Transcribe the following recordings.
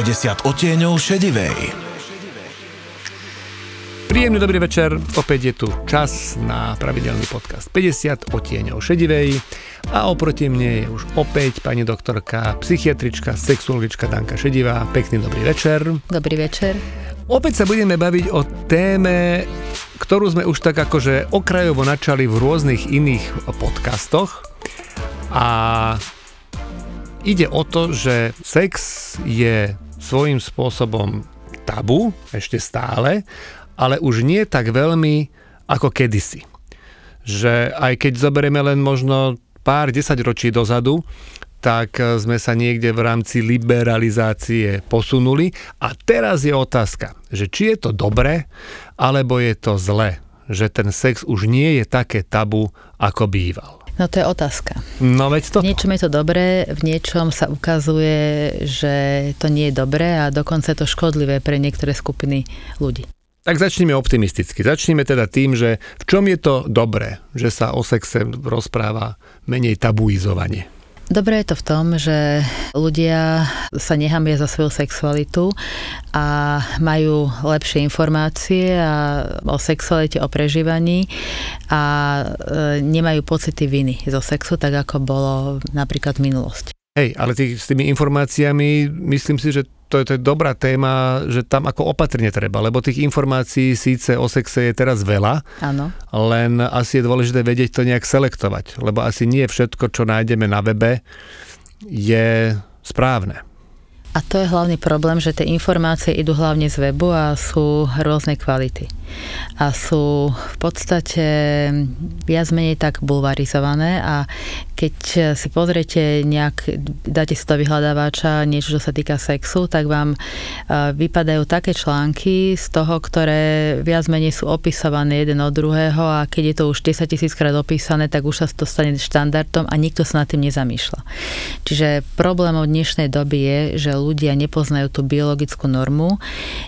50 odtieňov šedivej. Príjemný dobrý večer, opäť je tu čas na pravidelný podcast 50 odtieňov šedivej a oproti mne je už opäť pani doktorka, psychiatrička, sexuologička Danka Šedivá. Pekný dobrý večer. Dobrý večer. Opäť sa budeme baviť o téme, ktorú sme už tak akože okrajovo načali v rôznych iných podcastoch a ide o to, že sex je svojím spôsobom tabu, ešte stále, ale už nie tak veľmi ako kedysi. Že aj keď zoberieme len možno pár desaťročí dozadu, tak sme sa niekde v rámci liberalizácie posunuli a teraz je otázka, že či je to dobré, alebo je to zlé, že ten sex už nie je také tabu, ako býval. No to je otázka. No veď to. V niečom je to dobré, v niečom sa ukazuje, že to nie je dobré a dokonca je to škodlivé pre niektoré skupiny ľudí. Tak začneme optimisticky. Začneme teda tým, že v čom je to dobré, že sa o sexe rozpráva menej tabuizovanie. Dobré je to v tom, že ľudia sa nehambia za svoju sexualitu a majú lepšie informácie a o sexualite, o prežívaní a e, nemajú pocity viny zo sexu, tak ako bolo napríklad v minulosti. Hej, ale tý, s tými informáciami myslím si, že to je, to je dobrá téma, že tam ako opatrne treba, lebo tých informácií síce o sexe je teraz veľa, Áno. len asi je dôležité vedieť to nejak selektovať, lebo asi nie všetko, čo nájdeme na webe, je správne. A to je hlavný problém, že tie informácie idú hlavne z webu a sú rôznej kvality. A sú v podstate viac menej tak bulvarizované a keď si pozriete nejak, dáte si to vyhľadávača, niečo, čo sa týka sexu, tak vám vypadajú také články z toho, ktoré viac menej sú opisované jeden od druhého a keď je to už 10 tisíc krát opísané, tak už sa to stane štandardom a nikto sa nad tým nezamýšľa. Čiže problémom dnešnej doby je, že ľudia nepoznajú tú biologickú normu,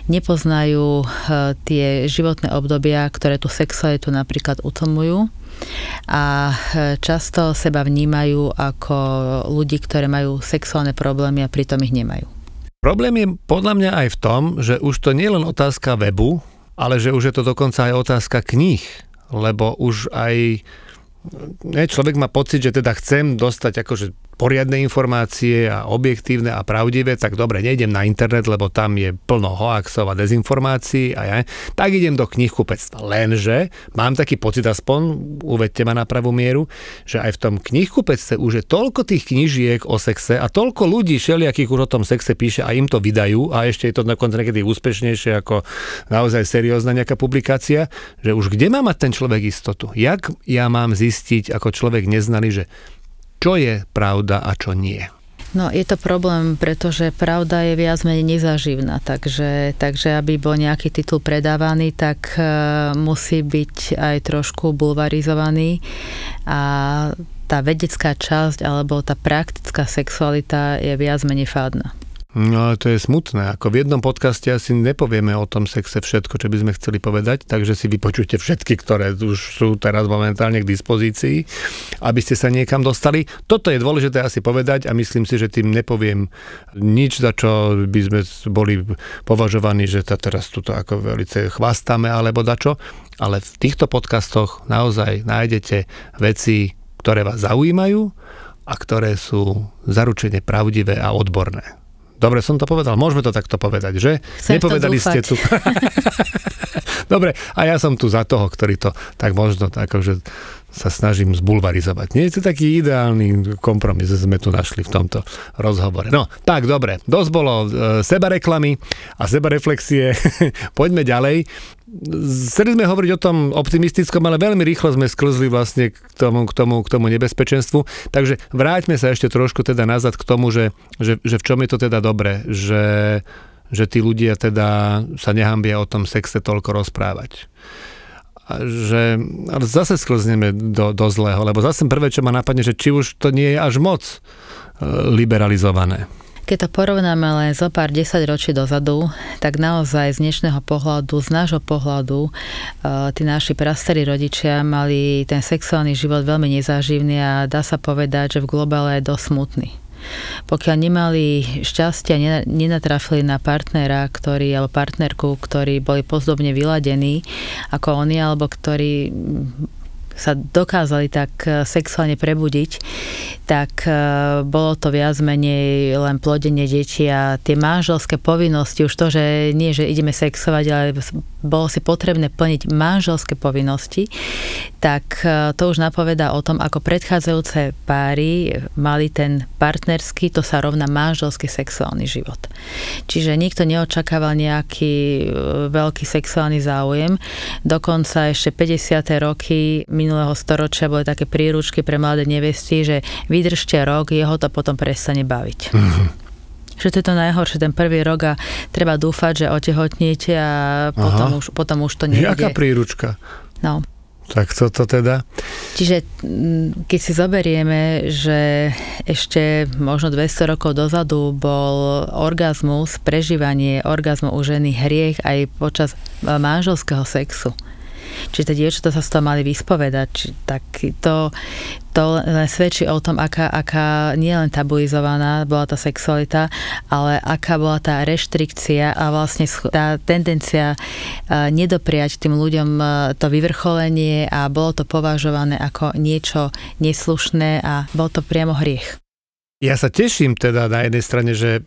nepoznajú e, tie životné obdobia, ktoré tú sexualitu napríklad utlmujú a e, často seba vnímajú ako ľudí, ktoré majú sexuálne problémy a pritom ich nemajú. Problém je podľa mňa aj v tom, že už to nie je len otázka webu, ale že už je to dokonca aj otázka kníh, lebo už aj ne, človek má pocit, že teda chcem dostať akože poriadne informácie a objektívne a pravdivé, tak dobre, nejdem na internet, lebo tam je plno hoaxov a dezinformácií a ja, tak idem do knihkupectva. Lenže mám taký pocit aspoň, uvedte ma na pravú mieru, že aj v tom knihkupectve už je toľko tých knižiek o sexe a toľko ľudí všelijakých už o tom sexe píše a im to vydajú a ešte je to dokonca niekedy úspešnejšie ako naozaj seriózna nejaká publikácia, že už kde má mať ten človek istotu? Jak ja mám zistiť ako človek neznaný, že čo je pravda a čo nie. No je to problém, pretože pravda je viac menej nezaživná, takže, takže aby bol nejaký titul predávaný, tak uh, musí byť aj trošku bulvarizovaný a tá vedecká časť alebo tá praktická sexualita je viac menej fádna. No ale to je smutné. Ako v jednom podcaste asi nepovieme o tom sexe všetko, čo by sme chceli povedať, takže si vypočujte všetky, ktoré už sú teraz momentálne k dispozícii, aby ste sa niekam dostali. Toto je dôležité asi povedať a myslím si, že tým nepoviem nič, za čo by sme boli považovaní, že to teraz tuto ako velice chvastáme alebo dačo, ale v týchto podcastoch naozaj nájdete veci, ktoré vás zaujímajú a ktoré sú zaručene pravdivé a odborné. Dobre, som to povedal. Môžeme to takto povedať, že? Chcem Nepovedali ste tu. Dobre, a ja som tu za toho, ktorý to tak možno akože sa snažím zbulvarizovať. Nie je to taký ideálny kompromis, že sme tu našli v tomto rozhovore. No, tak dobre, dosť bolo e, sebareklamy a sebareflexie. Poďme ďalej. Chceli sme hovoriť o tom optimistickom, ale veľmi rýchlo sme sklzli vlastne k tomu, k tomu, k tomu nebezpečenstvu. Takže vráťme sa ešte trošku teda nazad k tomu, že, že, že v čom je to teda dobré, že, že tí ľudia teda sa nehambia o tom sexe toľko rozprávať že ale zase sklzneme do, do zlého, lebo zase prvé, čo ma napadne, že či už to nie je až moc e, liberalizované. Keď to porovnáme len zo pár desať ročí dozadu, tak naozaj z dnešného pohľadu, z nášho pohľadu, e, tí naši prastarí rodičia mali ten sexuálny život veľmi nezáživný a dá sa povedať, že v globále je dosť smutný. Pokiaľ nemali šťastie a nenatrafili na partnera, ktorý, alebo partnerku, ktorí boli pozdobne vyladení ako oni, alebo ktorí sa dokázali tak e, sexuálne prebudiť, tak e, bolo to viac menej len plodenie detí a tie manželské povinnosti, už to, že nie, že ideme sexovať, ale bolo si potrebné plniť manželské povinnosti, tak e, to už napovedá o tom, ako predchádzajúce páry mali ten partnerský, to sa rovná manželský sexuálny život. Čiže nikto neočakával nejaký veľký sexuálny záujem. Dokonca ešte 50. roky minulého storočia boli také príručky pre mladé nevesty, že vydržte rok, jeho to potom prestane baviť. Mm-hmm že to je to najhoršie, ten prvý rok a treba dúfať, že otehotníte a potom už, potom už to nejde. Jaká príručka? No. Tak co to teda? Čiže mm, keď si zoberieme, že ešte možno 200 rokov dozadu bol orgazmus, prežívanie orgazmu u ženy hriech aj počas manželského sexu či tie dievčatá sa z toho mali vyspovedať. Či, tak to, to len svedčí o tom, aká, aká nielen tabuizovaná bola tá sexualita, ale aká bola tá reštrikcia a vlastne tá tendencia nedopriať tým ľuďom to vyvrcholenie a bolo to považované ako niečo neslušné a bol to priamo hriech. Ja sa teším teda na jednej strane, že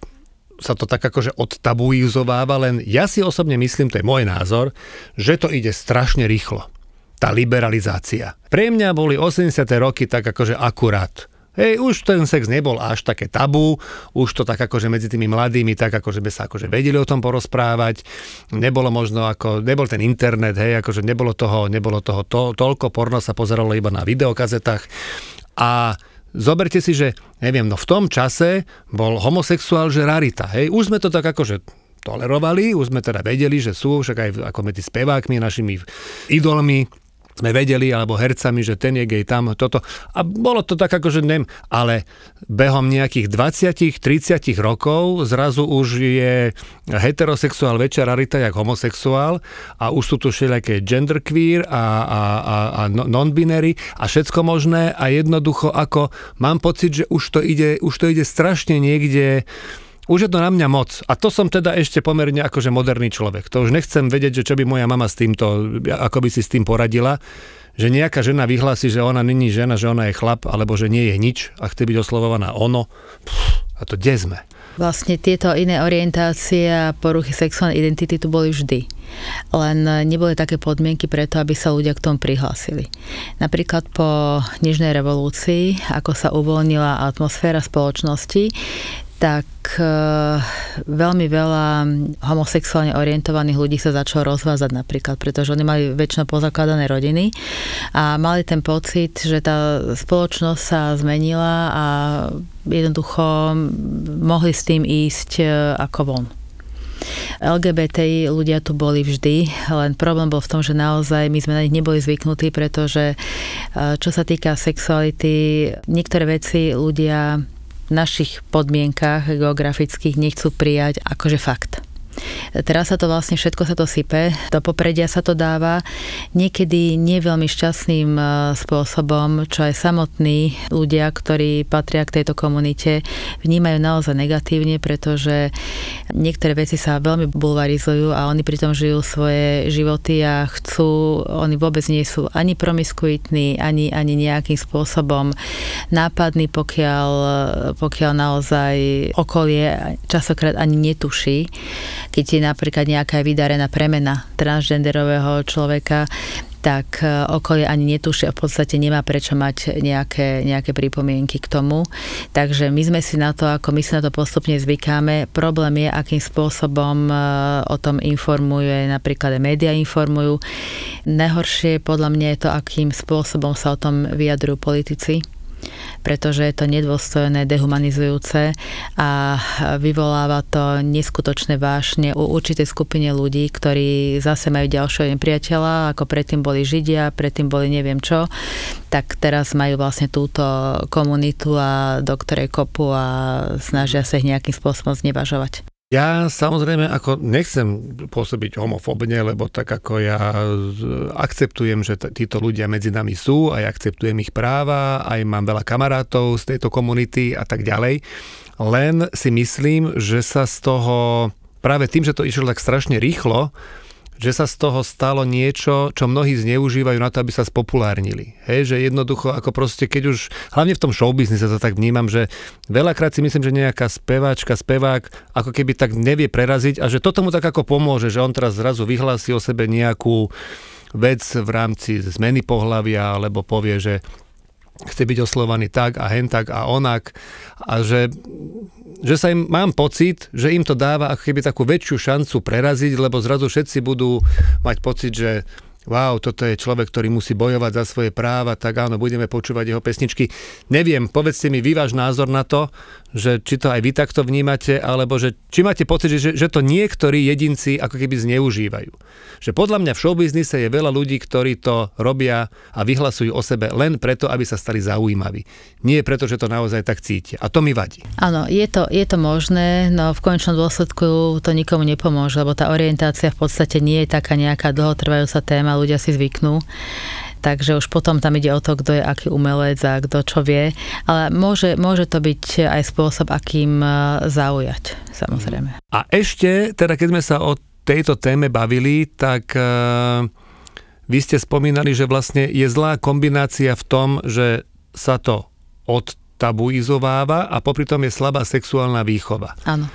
sa to tak akože odtabuizováva, len ja si osobne myslím, to je môj názor, že to ide strašne rýchlo. Tá liberalizácia. Pre mňa boli 80. roky tak akože akurát. Hej, už ten sex nebol až také tabu, už to tak akože medzi tými mladými tak akože by sa akože vedeli o tom porozprávať, nebolo možno ako, nebol ten internet, hej, akože nebolo toho, nebolo toho to, toľko, porno sa pozeralo iba na videokazetách a zoberte si, že neviem, no v tom čase bol homosexuál, že rarita. Hej? Už sme to tak akože tolerovali, už sme teda vedeli, že sú, však aj ako medzi spevákmi, našimi idolmi, sme vedeli, alebo hercami, že ten je gej tam, toto. A bolo to tak ako, že nem, ale behom nejakých 20-30 rokov zrazu už je heterosexuál väčšia rarita jak homosexuál a už sú tu všelijaké genderqueer a, a, a, a no, non-binary a všetko možné a jednoducho ako mám pocit, že už to ide, už to ide strašne niekde už je to na mňa moc. A to som teda ešte pomerne akože moderný človek. To už nechcem vedieť, že čo by moja mama s týmto, ako by si s tým poradila, že nejaká žena vyhlási, že ona není žena, že ona je chlap, alebo že nie je nič a chce byť oslovovaná ono. Pff, a to kde sme? Vlastne tieto iné orientácie a poruchy sexuálnej identity tu boli vždy. Len neboli také podmienky preto, aby sa ľudia k tomu prihlásili. Napríklad po Nežnej revolúcii, ako sa uvoľnila atmosféra spoločnosti, tak e, veľmi veľa homosexuálne orientovaných ľudí sa začalo rozvázať napríklad, pretože oni mali väčšinou pozakladané rodiny a mali ten pocit, že tá spoločnosť sa zmenila a jednoducho mohli s tým ísť e, ako von. LGBTI ľudia tu boli vždy, len problém bol v tom, že naozaj my sme na nich neboli zvyknutí, pretože e, čo sa týka sexuality, niektoré veci ľudia našich podmienkách geografických nechcú prijať akože fakt. Teraz sa to vlastne všetko sa to sype, do popredia sa to dáva, niekedy nie veľmi šťastným e, spôsobom, čo aj samotní ľudia, ktorí patria k tejto komunite, vnímajú naozaj negatívne, pretože niektoré veci sa veľmi bulvarizujú a oni pritom žijú svoje životy a chcú, oni vôbec nie sú ani promiskuitní, ani, ani nejakým spôsobom nápadní, pokiaľ, pokiaľ naozaj okolie časokrát ani netuší, keď je napríklad nejaká vydarená premena transgenderového človeka, tak e, okolie ani netušia, v podstate nemá prečo mať nejaké, nejaké pripomienky k tomu. Takže my sme si na to, ako my si na to postupne zvykáme. Problém je, akým spôsobom e, o tom informuje, napríklad média informujú. Najhoršie podľa mňa je to, akým spôsobom sa o tom vyjadrujú politici pretože je to nedôstojné, dehumanizujúce a vyvoláva to neskutočné vášne u určitej skupine ľudí, ktorí zase majú ďalšieho nepriateľa, ako predtým boli Židia, predtým boli neviem čo, tak teraz majú vlastne túto komunitu a do ktorej kopu a snažia sa ich nejakým spôsobom znevažovať. Ja samozrejme ako nechcem pôsobiť homofobne, lebo tak ako ja akceptujem, že t- títo ľudia medzi nami sú, aj akceptujem ich práva, aj mám veľa kamarátov z tejto komunity a tak ďalej. Len si myslím, že sa z toho, práve tým, že to išlo tak strašne rýchlo, že sa z toho stalo niečo, čo mnohí zneužívajú na to, aby sa spopulárnili. Hej, že jednoducho, ako proste, keď už, hlavne v tom showbiznise to tak vnímam, že veľakrát si myslím, že nejaká speváčka, spevák, ako keby tak nevie preraziť a že to tomu tak ako pomôže, že on teraz zrazu vyhlási o sebe nejakú vec v rámci zmeny pohľavia, alebo povie, že chce byť oslovaný tak a hen tak a onak a že že sa im, mám pocit, že im to dáva ako keby takú väčšiu šancu preraziť, lebo zrazu všetci budú mať pocit, že wow, toto je človek, ktorý musí bojovať za svoje práva, tak áno, budeme počúvať jeho pesničky. Neviem, povedzte mi vy váš názor na to, že či to aj vy takto vnímate, alebo že či máte pocit, že, že to niektorí jedinci ako keby zneužívajú. Že podľa mňa v showbiznise je veľa ľudí, ktorí to robia a vyhlasujú o sebe len preto, aby sa stali zaujímaví. Nie preto, že to naozaj tak cítia. A to mi vadí. Áno, je to, je to možné, no v konečnom dôsledku to nikomu nepomôže, lebo tá orientácia v podstate nie je taká nejaká dlhotrvajúca téma, ľudia si zvyknú takže už potom tam ide o to, kto je aký umelec a kto čo vie, ale môže, môže to byť aj spôsob, akým e, zaujať, samozrejme. A ešte, teda keď sme sa o tejto téme bavili, tak uh, vy ste spomínali, že vlastne je zlá kombinácia v tom, že sa to odtabuizováva a popri tom je slabá sexuálna výchova. Áno.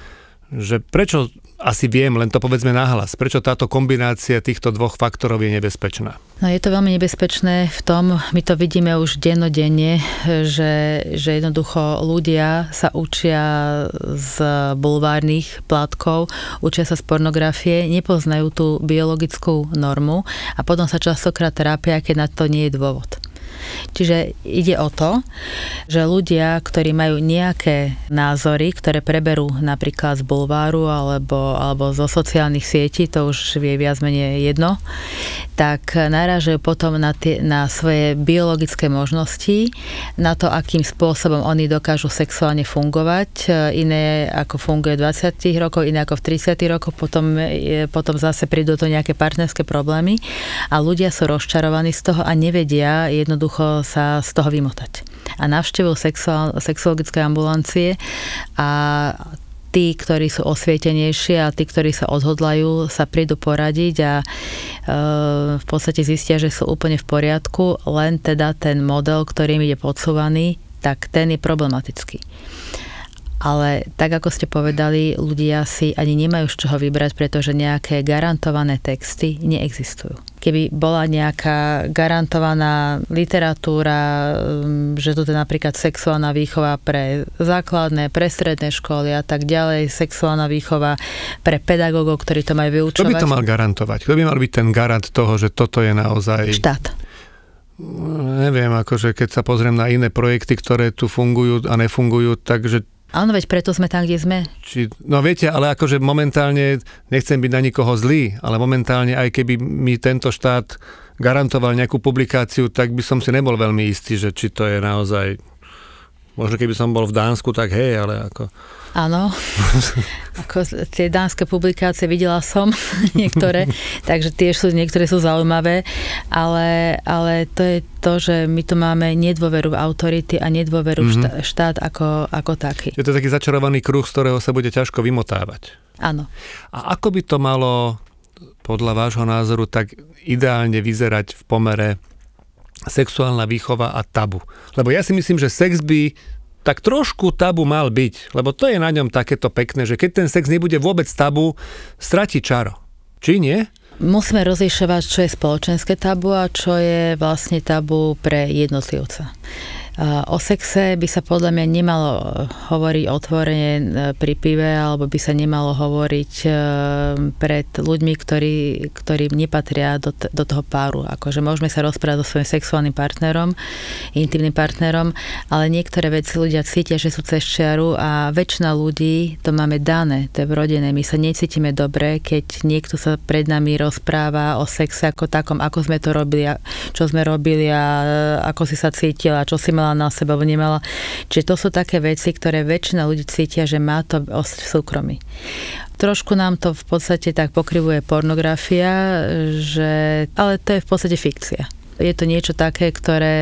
Že prečo asi viem, len to povedzme nahlas. Prečo táto kombinácia týchto dvoch faktorov je nebezpečná? No je to veľmi nebezpečné v tom, my to vidíme už dennodenne, že, že jednoducho ľudia sa učia z bulvárnych plátkov, učia sa z pornografie, nepoznajú tú biologickú normu a potom sa častokrát trápia, keď na to nie je dôvod. Čiže ide o to, že ľudia, ktorí majú nejaké názory, ktoré preberú napríklad z bulváru alebo, alebo zo sociálnych sietí, to už vie viac menej jedno, tak narážajú potom na, tie, na svoje biologické možnosti, na to, akým spôsobom oni dokážu sexuálne fungovať. Iné ako funguje v 20 rokoch, iné ako v 30 rokoch, potom, potom zase prídu to nejaké partnerské problémy a ľudia sú rozčarovaní z toho a nevedia jednoducho sa z toho vymotať. A navštevujú sexuál, sexuologické ambulancie a tí, ktorí sú osvietenejšie a tí, ktorí sa odhodlajú, sa prídu poradiť a e, v podstate zistia, že sú úplne v poriadku, len teda ten model, ktorým je podsúvaný, tak ten je problematický ale tak ako ste povedali, ľudia si ani nemajú z čoho vybrať, pretože nejaké garantované texty neexistujú. Keby bola nejaká garantovaná literatúra, um, že to je napríklad sexuálna výchova pre základné, pre stredné školy a tak ďalej, sexuálna výchova pre pedagógov, ktorí to majú vyučovať. Kto by to mal garantovať? Kto by mal byť ten garant toho, že toto je naozaj... Štát. Neviem, akože keď sa pozriem na iné projekty, ktoré tu fungujú a nefungujú, takže Áno, veď preto sme tam, kde sme. Či, no viete, ale akože momentálne, nechcem byť na nikoho zlý, ale momentálne aj keby mi tento štát garantoval nejakú publikáciu, tak by som si nebol veľmi istý, že či to je naozaj Možno keby som bol v Dánsku, tak hej, ale ako... Áno, ako tie dánske publikácie videla som niektoré, takže tiež sú, niektoré sú zaujímavé, ale, ale to je to, že my tu máme nedôveru v autority a nedôveru mm-hmm. štát, štát ako, ako taký. Je to taký začarovaný kruh, z ktorého sa bude ťažko vymotávať. Áno. A ako by to malo podľa vášho názoru tak ideálne vyzerať v pomere sexuálna výchova a tabu. Lebo ja si myslím, že sex by tak trošku tabu mal byť, lebo to je na ňom takéto pekné, že keď ten sex nebude vôbec tabu, stratí čaro. Či nie? Musíme rozlišovať, čo je spoločenské tabu a čo je vlastne tabu pre jednotlivca. O sexe by sa podľa mňa nemalo hovoriť otvorene e, pri pive, alebo by sa nemalo hovoriť e, pred ľuďmi, ktorí, ktorí nepatria do, do toho páru. Akože môžeme sa rozprávať so svojím sexuálnym partnerom, intimným partnerom, ale niektoré veci ľudia cítia, že sú cez čiaru a väčšina ľudí to máme dané, to je vrodené. My sa necítime dobre, keď niekto sa pred nami rozpráva o sexe ako takom, ako sme to robili, čo sme robili a e, ako si sa cítila, čo si mal nemala na seba, alebo nemala. Čiže to sú také veci, ktoré väčšina ľudí cítia, že má to v súkromí. Trošku nám to v podstate tak pokrivuje pornografia, že, ale to je v podstate fikcia je to niečo také, ktoré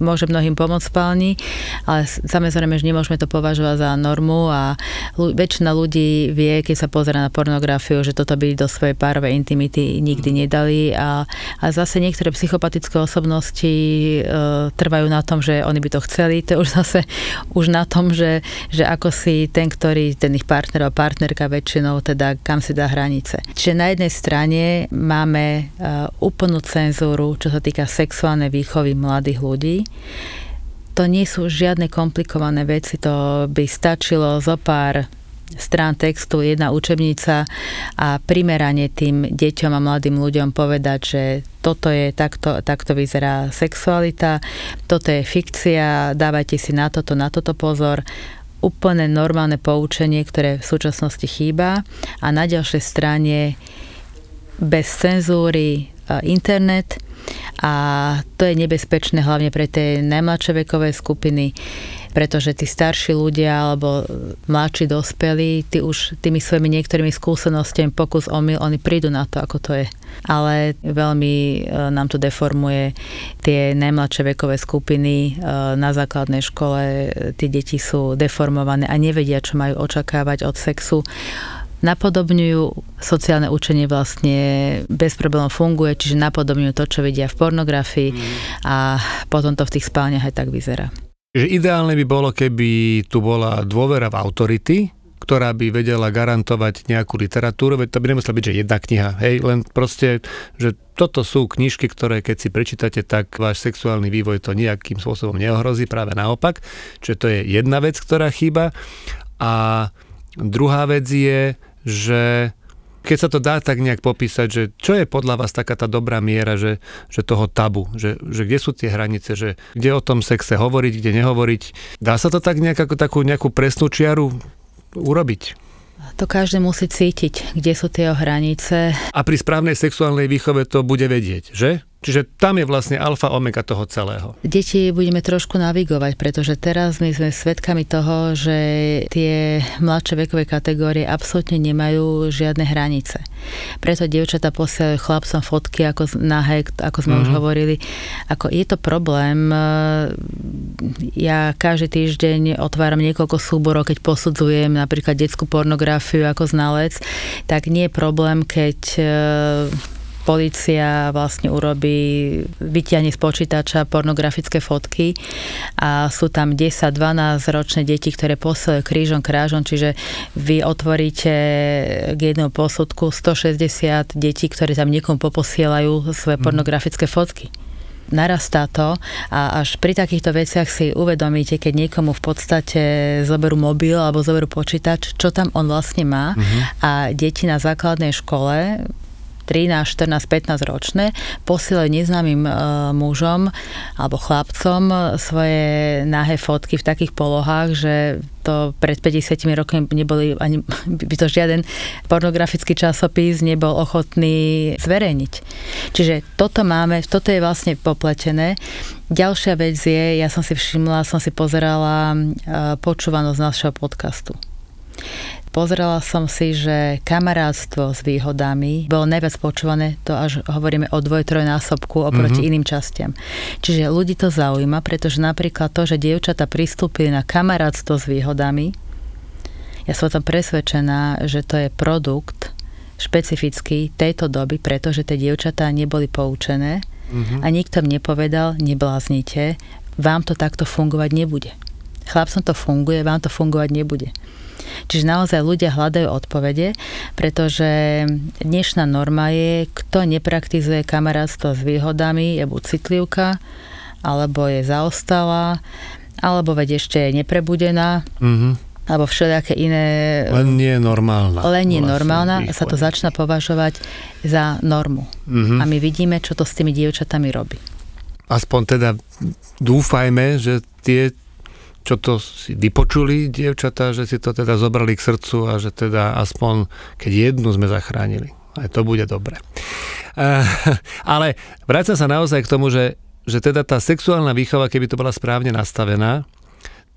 môže mnohým pomôcť spálni, ale samozrejme, že nemôžeme to považovať za normu a väčšina ľudí vie, keď sa pozera na pornografiu, že toto by do svojej párovej intimity nikdy mm. nedali a, a zase niektoré psychopatické osobnosti e, trvajú na tom, že oni by to chceli, to je už zase už na tom, že, že ako si ten, ktorý, ten ich partner a partnerka väčšinou, teda kam si dá hranice. Čiže na jednej strane máme uh, úplnú cenzúru, čo sa týka týka sexuálnej výchovy mladých ľudí. To nie sú žiadne komplikované veci, to by stačilo zo pár strán textu, jedna učebnica a primerane tým deťom a mladým ľuďom povedať, že toto je, takto, takto vyzerá sexualita, toto je fikcia, dávajte si na toto, na toto pozor. Úplne normálne poučenie, ktoré v súčasnosti chýba. A na ďalšej strane bez cenzúry internet, a to je nebezpečné hlavne pre tie najmladšie vekové skupiny, pretože tí starší ľudia alebo mladší dospelí, tí už tými svojimi niektorými skúsenostiami, pokus omyl, oni prídu na to, ako to je. Ale veľmi e, nám to deformuje tie najmladšie vekové skupiny e, na základnej škole. Tí deti sú deformované a nevedia, čo majú očakávať od sexu napodobňujú, sociálne učenie vlastne bez problémov funguje, čiže napodobňujú to, čo vidia v pornografii mm. a potom to v tých spálniach aj tak vyzerá. Že ideálne by bolo, keby tu bola dôvera v autority, ktorá by vedela garantovať nejakú literatúru, veď to by nemusela byť, že jedna kniha, hej, len proste, že toto sú knižky, ktoré keď si prečítate, tak váš sexuálny vývoj to nejakým spôsobom neohrozí, práve naopak, čiže to je jedna vec, ktorá chýba. A druhá vec je, že keď sa to dá tak nejak popísať, že čo je podľa vás taká tá dobrá miera, že, že toho tabu, že, že kde sú tie hranice, že kde o tom sexe hovoriť, kde nehovoriť. Dá sa to tak nejak ako takú nejakú presnú čiaru urobiť? To každý musí cítiť, kde sú tie hranice. A pri správnej sexuálnej výchove to bude vedieť, že? Čiže tam je vlastne alfa omega toho celého. Deti budeme trošku navigovať, pretože teraz my sme svedkami toho, že tie mladšie vekové kategórie absolútne nemajú žiadne hranice. Preto dievčatá posielajú chlapcom fotky ako nahé, ako sme mm-hmm. už mhm. hovorili. Ako je to problém. Ja každý týždeň otváram niekoľko súborov, keď posudzujem napríklad detskú pornografiu ako znalec, tak nie je problém, keď policia vlastne urobí, vyťahne z počítača pornografické fotky a sú tam 10-12 ročné deti, ktoré posielajú krížom krážom, čiže vy otvoríte k jednému posudku 160 detí, ktoré tam niekomu poposielajú svoje mhm. pornografické fotky narastá to a až pri takýchto veciach si uvedomíte, keď niekomu v podstate zoberú mobil alebo zoberú počítač, čo tam on vlastne má uh-huh. a deti na základnej škole 13, 14, 15 ročné posielajú neznámym e, mužom alebo chlapcom svoje nahé fotky v takých polohách, že to pred 50 rokmi neboli ani by to žiaden pornografický časopis nebol ochotný zverejniť. Čiže toto máme, toto je vlastne popletené. Ďalšia vec je, ja som si všimla, som si pozerala e, počúvanosť našeho podcastu. Pozrela som si, že kamarátstvo s výhodami bolo najviac počúvané, to až hovoríme o dvoj-trojnásobku oproti mm-hmm. iným častiam. Čiže ľudí to zaujíma, pretože napríklad to, že dievčata pristúpili na kamarátstvo s výhodami, ja som tam presvedčená, že to je produkt špecifický tejto doby, pretože tie dievčatá neboli poučené mm-hmm. a nikto im nepovedal, nebláznite, vám to takto fungovať nebude. Chlapcom to funguje, vám to fungovať nebude. Čiže naozaj ľudia hľadajú odpovede, pretože dnešná norma je, kto nepraktizuje kamarátstvo s výhodami, je buď citlivka, alebo je zaostala, alebo veď ešte je neprebudená. Mm-hmm alebo všelijaké iné... Len nie je normálna. Len nie je normálna, sa to začína považovať za normu. Mm-hmm. A my vidíme, čo to s tými dievčatami robí. Aspoň teda dúfajme, že tie čo to si vypočuli dievčatá, že si to teda zobrali k srdcu a že teda aspoň keď jednu sme zachránili. Aj to bude dobre. Uh, ale vrácam sa naozaj k tomu, že že teda tá sexuálna výchova, keby to bola správne nastavená,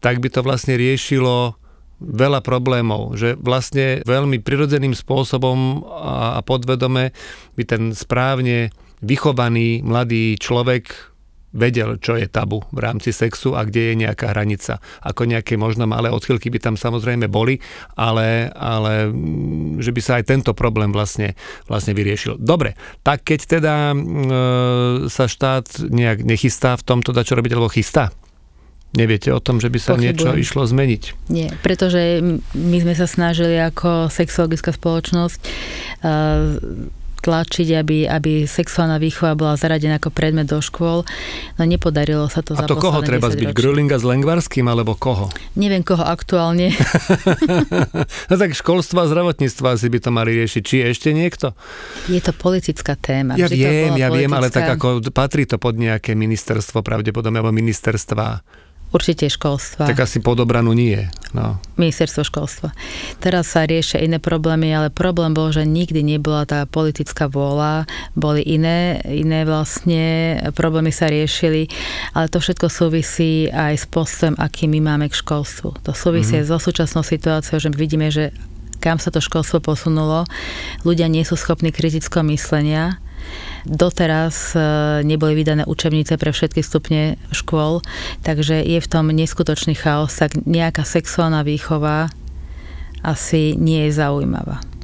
tak by to vlastne riešilo veľa problémov, že vlastne veľmi prirodzeným spôsobom a podvedome by ten správne vychovaný mladý človek vedel, čo je tabu v rámci sexu a kde je nejaká hranica. Ako nejaké možno malé odchylky by tam samozrejme boli, ale, ale mm, že by sa aj tento problém vlastne, vlastne vyriešil. Dobre, tak keď teda e, sa štát nejak nechystá v tomto, čo robiť, alebo chystá? Neviete o tom, že by sa Pochybujem. niečo išlo zmeniť? Nie, pretože my sme sa snažili ako sexologická spoločnosť uh, tlačiť, aby, aby sexuálna výchova bola zaradená ako predmet do škôl. No nepodarilo sa to A to koho treba zbyť? Grulinga s Lengvarským alebo koho? Neviem koho aktuálne. no tak školstvo a zdravotníctvo asi by to mali riešiť. Či ešte niekto? Je to politická téma. Ja viem, ja politická... viem, ale tak ako patrí to pod nejaké ministerstvo pravdepodobne, alebo ministerstva Určite školstva. Tak asi pod obranu nie. No. Ministerstvo školstva. Teraz sa riešia iné problémy, ale problém bol, že nikdy nebola tá politická vôľa, boli iné, iné vlastne problémy sa riešili, ale to všetko súvisí aj s postojom, aký my máme k školstvu. To súvisí mm-hmm. so súčasnou situáciou, že vidíme, že kam sa to školstvo posunulo. Ľudia nie sú schopní kritického myslenia Doteraz e, neboli vydané učebnice pre všetky stupne škôl, takže je v tom neskutočný chaos, tak nejaká sexuálna výchova asi nie je zaujímavá.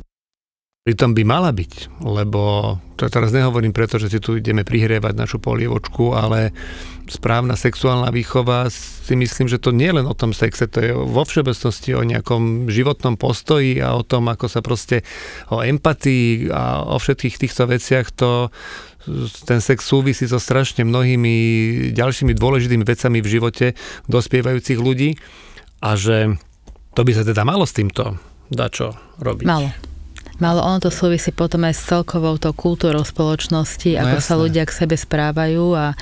Pritom by mala byť, lebo to teraz nehovorím preto, že si tu ideme prihrievať našu polievočku, ale správna sexuálna výchova si myslím, že to nie je len o tom sexe, to je vo všeobecnosti o nejakom životnom postoji a o tom, ako sa proste o empatii a o všetkých týchto veciach to ten sex súvisí so strašne mnohými ďalšími dôležitými vecami v živote dospievajúcich ľudí a že to by sa teda malo s týmto dačo robiť. Malo. Malo ono to súvisí potom aj s celkovou to kultúrou spoločnosti, no ako jasné. sa ľudia k sebe správajú a,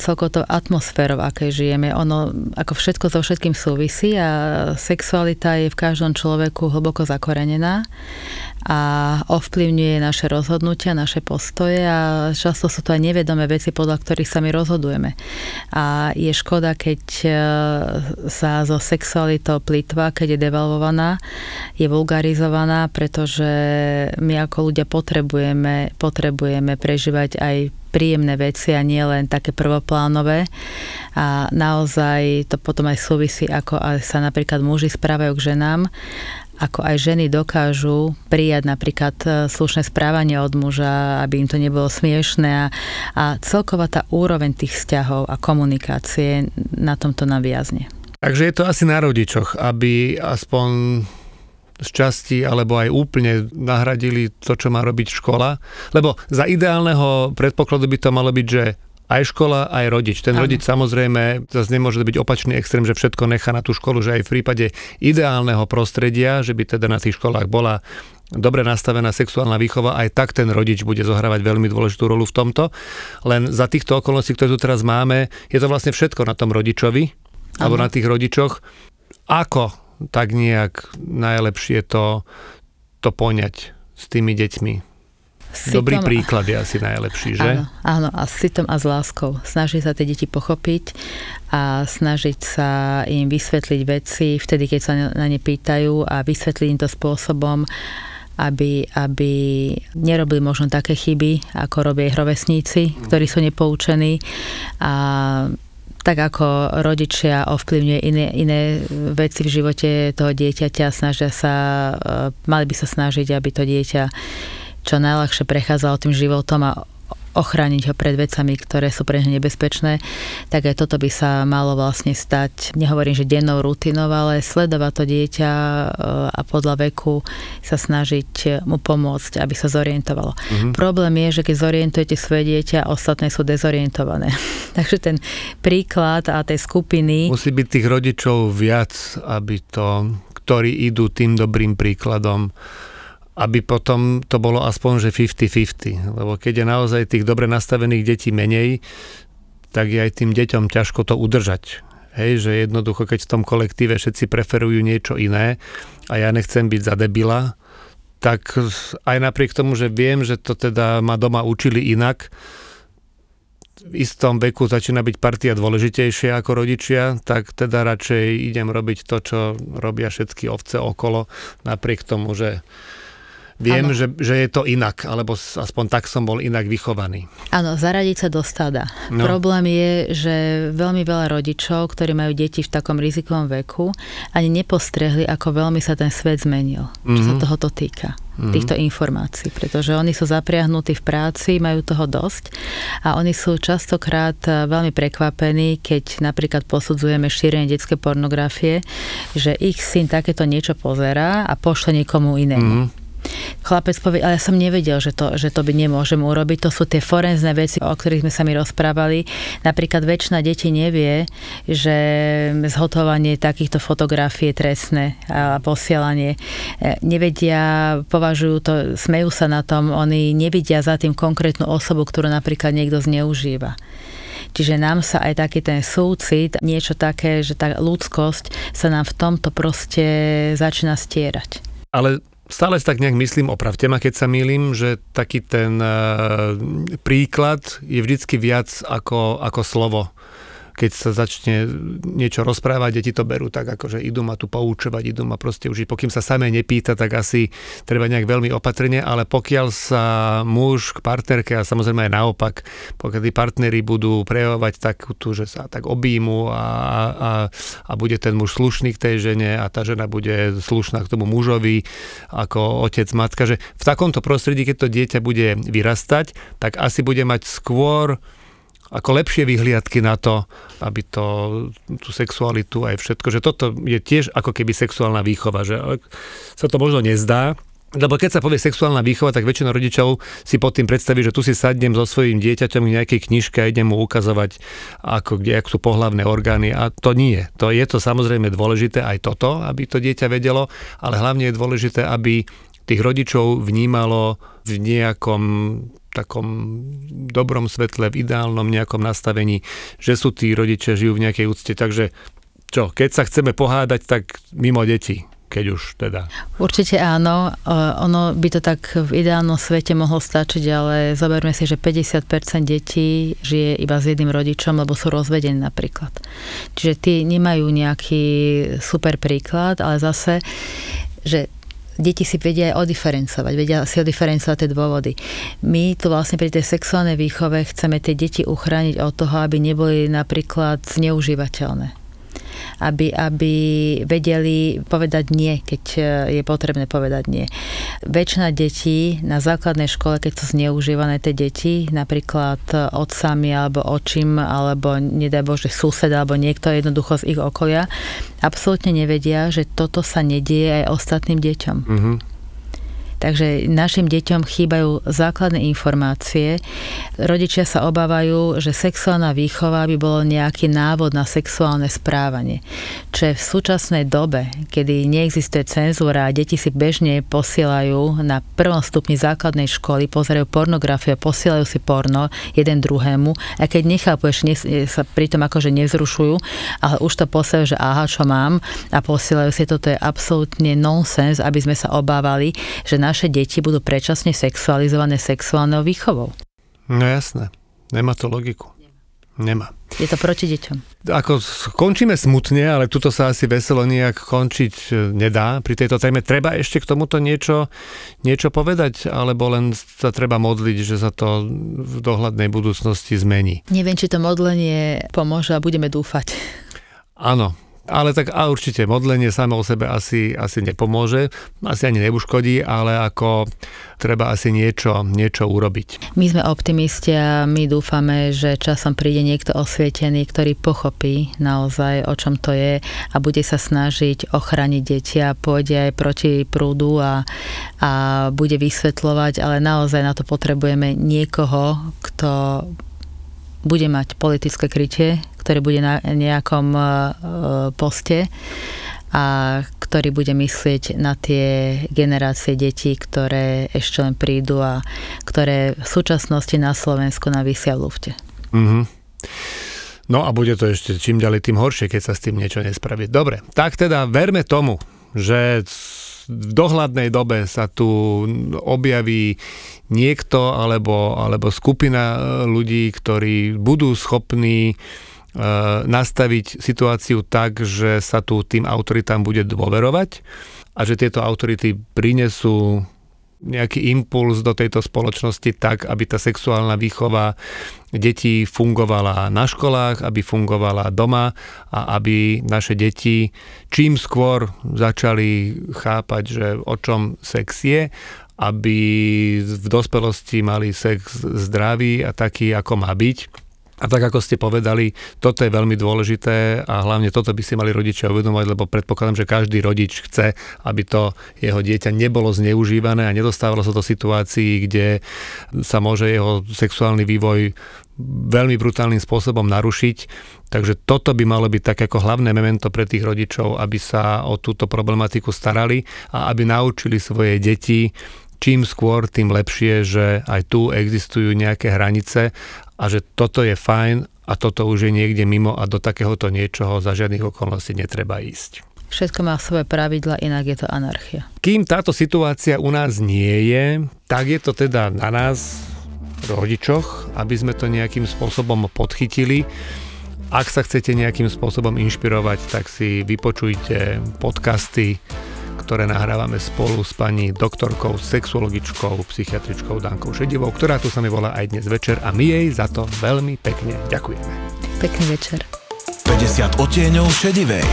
celkovou to atmosférou, aké žijeme. Ono ako všetko so všetkým súvisí a sexualita je v každom človeku hlboko zakorenená a ovplyvňuje naše rozhodnutia, naše postoje a často sú to aj nevedomé veci, podľa ktorých sa my rozhodujeme. A je škoda, keď e, sa zo sexualitou plitva, keď je devalvovaná, je vulgarizovaná, pretože my ako ľudia potrebujeme, potrebujeme prežívať aj príjemné veci a nie len také prvoplánové. A naozaj to potom aj súvisí, ako sa napríklad muži správajú k ženám ako aj ženy dokážu prijať napríklad e, slušné správanie od muža, aby im to nebolo smiešné a, a celková tá úroveň tých vzťahov a komunikácie na tomto naviazne. Takže je to asi na rodičoch, aby aspoň z časti alebo aj úplne nahradili to, čo má robiť škola. Lebo za ideálneho predpokladu by to malo byť, že aj škola, aj rodič. Ten ano. rodič samozrejme zase nemôže byť opačný extrém, že všetko nechá na tú školu, že aj v prípade ideálneho prostredia, že by teda na tých školách bola dobre nastavená sexuálna výchova, aj tak ten rodič bude zohrávať veľmi dôležitú rolu v tomto. Len za týchto okolností, ktoré tu teraz máme, je to vlastne všetko na tom rodičovi, ano. alebo na tých rodičoch. Ako tak nejak najlepšie to, to poňať s tými deťmi? Sitom, Dobrý príklad je asi najlepší, že? Áno, áno, a s citom a s láskou. Snažiť sa tie deti pochopiť a snažiť sa im vysvetliť veci vtedy, keď sa na ne pýtajú a vysvetliť im to spôsobom, aby, aby nerobili možno také chyby, ako robia ich rovesníci, ktorí sú nepoučení a tak ako rodičia ovplyvňuje iné, iné veci v živote toho dieťaťa, snažia sa, e, mali by sa snažiť, aby to dieťa čo najľahšie prechádzalo tým životom a ochrániť ho pred vecami, ktoré sú pre neho nebezpečné, tak aj toto by sa malo vlastne stať, nehovorím, že dennou rutinou, ale sledovať to dieťa e, a podľa veku sa snažiť mu pomôcť, aby sa zorientovalo. Mm-hmm. Problém je, že keď zorientujete svoje dieťa, ostatné sú dezorientované. Takže ten príklad a tej skupiny... Musí byť tých rodičov viac, aby to, ktorí idú tým dobrým príkladom, aby potom to bolo aspoň, že 50-50. Lebo keď je naozaj tých dobre nastavených detí menej, tak je aj tým deťom ťažko to udržať. Hej, že jednoducho, keď v tom kolektíve všetci preferujú niečo iné a ja nechcem byť za debila, tak aj napriek tomu, že viem, že to teda ma doma učili inak, v istom veku začína byť partia dôležitejšia ako rodičia, tak teda radšej idem robiť to, čo robia všetky ovce okolo, napriek tomu, že viem, že, že je to inak, alebo aspoň tak som bol inak vychovaný. Áno, zaradiť sa do stada. No. Problém je, že veľmi veľa rodičov, ktorí majú deti v takom rizikovom veku, ani nepostrehli, ako veľmi sa ten svet zmenil, čo mm-hmm. sa mhm. tohoto týka mm-hmm. týchto informácií, pretože oni sú zapriahnutí v práci, majú toho dosť a oni sú častokrát eh, veľmi prekvapení, keď napríklad posudzujeme šírenie detskej pornografie, že ich syn takéto niečo pozerá a pošle niekomu inému. Mm-hmm. Chlapec povie, ale ja som nevedel, že to, že to by nemôžem urobiť. To sú tie forenzné veci, o ktorých sme sa mi rozprávali. Napríklad väčšina detí nevie, že zhotovanie takýchto fotografií je trestné a posielanie. E, nevedia, považujú to, smejú sa na tom, oni nevidia za tým konkrétnu osobu, ktorú napríklad niekto zneužíva. Čiže nám sa aj taký ten súcit, niečo také, že tá ľudskosť sa nám v tomto proste začína stierať. Ale stále tak nejak myslím, opravte ma, keď sa milím, že taký ten uh, príklad je vždycky viac ako, ako slovo keď sa začne niečo rozprávať, deti to berú tak, ako že idú ma tu poučovať, idú ma proste užiť. Pokým sa samé nepýta, tak asi treba nejak veľmi opatrne, ale pokiaľ sa muž k partnerke a samozrejme aj naopak, pokiaľ tí partnery budú prejavovať tak tu, že sa tak objímu a, a, a bude ten muž slušný k tej žene a tá žena bude slušná k tomu mužovi ako otec, matka, že v takomto prostredí, keď to dieťa bude vyrastať, tak asi bude mať skôr ako lepšie vyhliadky na to, aby to, tú sexualitu aj všetko, že toto je tiež ako keby sexuálna výchova, že sa to možno nezdá, lebo keď sa povie sexuálna výchova, tak väčšina rodičov si pod tým predstaví, že tu si sadnem so svojím dieťaťom v nejakej knižke a idem mu ukazovať, ako, kde, ako sú pohlavné orgány. A to nie. To je to samozrejme dôležité aj toto, aby to dieťa vedelo, ale hlavne je dôležité, aby tých rodičov vnímalo v nejakom takom dobrom svetle, v ideálnom nejakom nastavení, že sú tí rodičia, žijú v nejakej úcte. Takže čo, keď sa chceme pohádať, tak mimo detí keď už teda. Určite áno. Ono by to tak v ideálnom svete mohlo stačiť, ale zoberme si, že 50% detí žije iba s jedným rodičom, lebo sú rozvedení napríklad. Čiže tí nemajú nejaký super príklad, ale zase, že deti si vedia aj odiferencovať, vedia si odiferencovať tie dôvody. My tu vlastne pri tej sexuálnej výchove chceme tie deti uchrániť od toho, aby neboli napríklad zneužívateľné aby, aby vedeli povedať nie, keď e, je potrebné povedať nie. Väčšina detí na základnej škole, keď sú zneužívané tie deti, napríklad otcami alebo očím, alebo nedaj Bože sused alebo niekto jednoducho z ich okolia, absolútne nevedia, že toto sa nedieje aj ostatným deťom. Mm-hmm. Takže našim deťom chýbajú základné informácie. Rodičia sa obávajú, že sexuálna výchova by bolo nejaký návod na sexuálne správanie. Čo je v súčasnej dobe, kedy neexistuje cenzúra a deti si bežne posielajú na prvom stupni základnej školy, pozerajú pornografiu, posielajú si porno jeden druhému a keď nechápu, ešte sa pritom akože nezrušujú, ale už to posielajú, že aha, čo mám a posielajú si toto je absolútne nonsens, aby sme sa obávali, že naše deti budú predčasne sexualizované sexuálnou výchovou. No jasné, nemá to logiku. Nemá. Je to proti deťom. Ako končíme smutne, ale tuto sa asi veselo nejak končiť e, nedá. Pri tejto téme treba ešte k tomuto niečo, niečo povedať, alebo len sa treba modliť, že sa to v dohľadnej budúcnosti zmení. Neviem, či to modlenie pomôže a budeme dúfať. Áno, ale tak a určite modlenie samo o sebe asi, asi nepomôže, asi ani neuškodí, ale ako treba asi niečo, niečo urobiť. My sme optimisti a my dúfame, že časom príde niekto osvietený, ktorý pochopí naozaj, o čom to je a bude sa snažiť ochrániť deti a pôjde aj proti prúdu a, a bude vysvetľovať, ale naozaj na to potrebujeme niekoho, kto bude mať politické krytie, ktorý bude na nejakom e, poste a ktorý bude myslieť na tie generácie detí, ktoré ešte len prídu a ktoré v súčasnosti na Slovensku navisia v lufte. Mm-hmm. No a bude to ešte čím ďalej tým horšie, keď sa s tým niečo nespraví. Dobre, tak teda verme tomu, že v dohľadnej dobe sa tu objaví niekto alebo, alebo skupina ľudí, ktorí budú schopní nastaviť situáciu tak, že sa tu tým autoritám bude dôverovať a že tieto autority prinesú nejaký impuls do tejto spoločnosti tak, aby tá sexuálna výchova detí fungovala na školách, aby fungovala doma a aby naše deti čím skôr začali chápať, že o čom sex je, aby v dospelosti mali sex zdravý a taký, ako má byť a tak ako ste povedali, toto je veľmi dôležité a hlavne toto by si mali rodičia uvedomovať, lebo predpokladám, že každý rodič chce, aby to jeho dieťa nebolo zneužívané a nedostávalo sa do situácií, kde sa môže jeho sexuálny vývoj veľmi brutálnym spôsobom narušiť. Takže toto by malo byť tak ako hlavné memento pre tých rodičov, aby sa o túto problematiku starali a aby naučili svoje deti čím skôr, tým lepšie, že aj tu existujú nejaké hranice a že toto je fajn a toto už je niekde mimo a do takéhoto niečoho za žiadnych okolností netreba ísť. Všetko má svoje pravidla, inak je to anarchia. Kým táto situácia u nás nie je, tak je to teda na nás, rodičoch, aby sme to nejakým spôsobom podchytili. Ak sa chcete nejakým spôsobom inšpirovať, tak si vypočujte podcasty ktoré nahrávame spolu s pani doktorkou, sexuologičkou, psychiatričkou Dankou Šedivou, ktorá tu sa mi volá aj dnes večer a my jej za to veľmi pekne ďakujeme. Pekný večer. 50 odtieňov šedivej.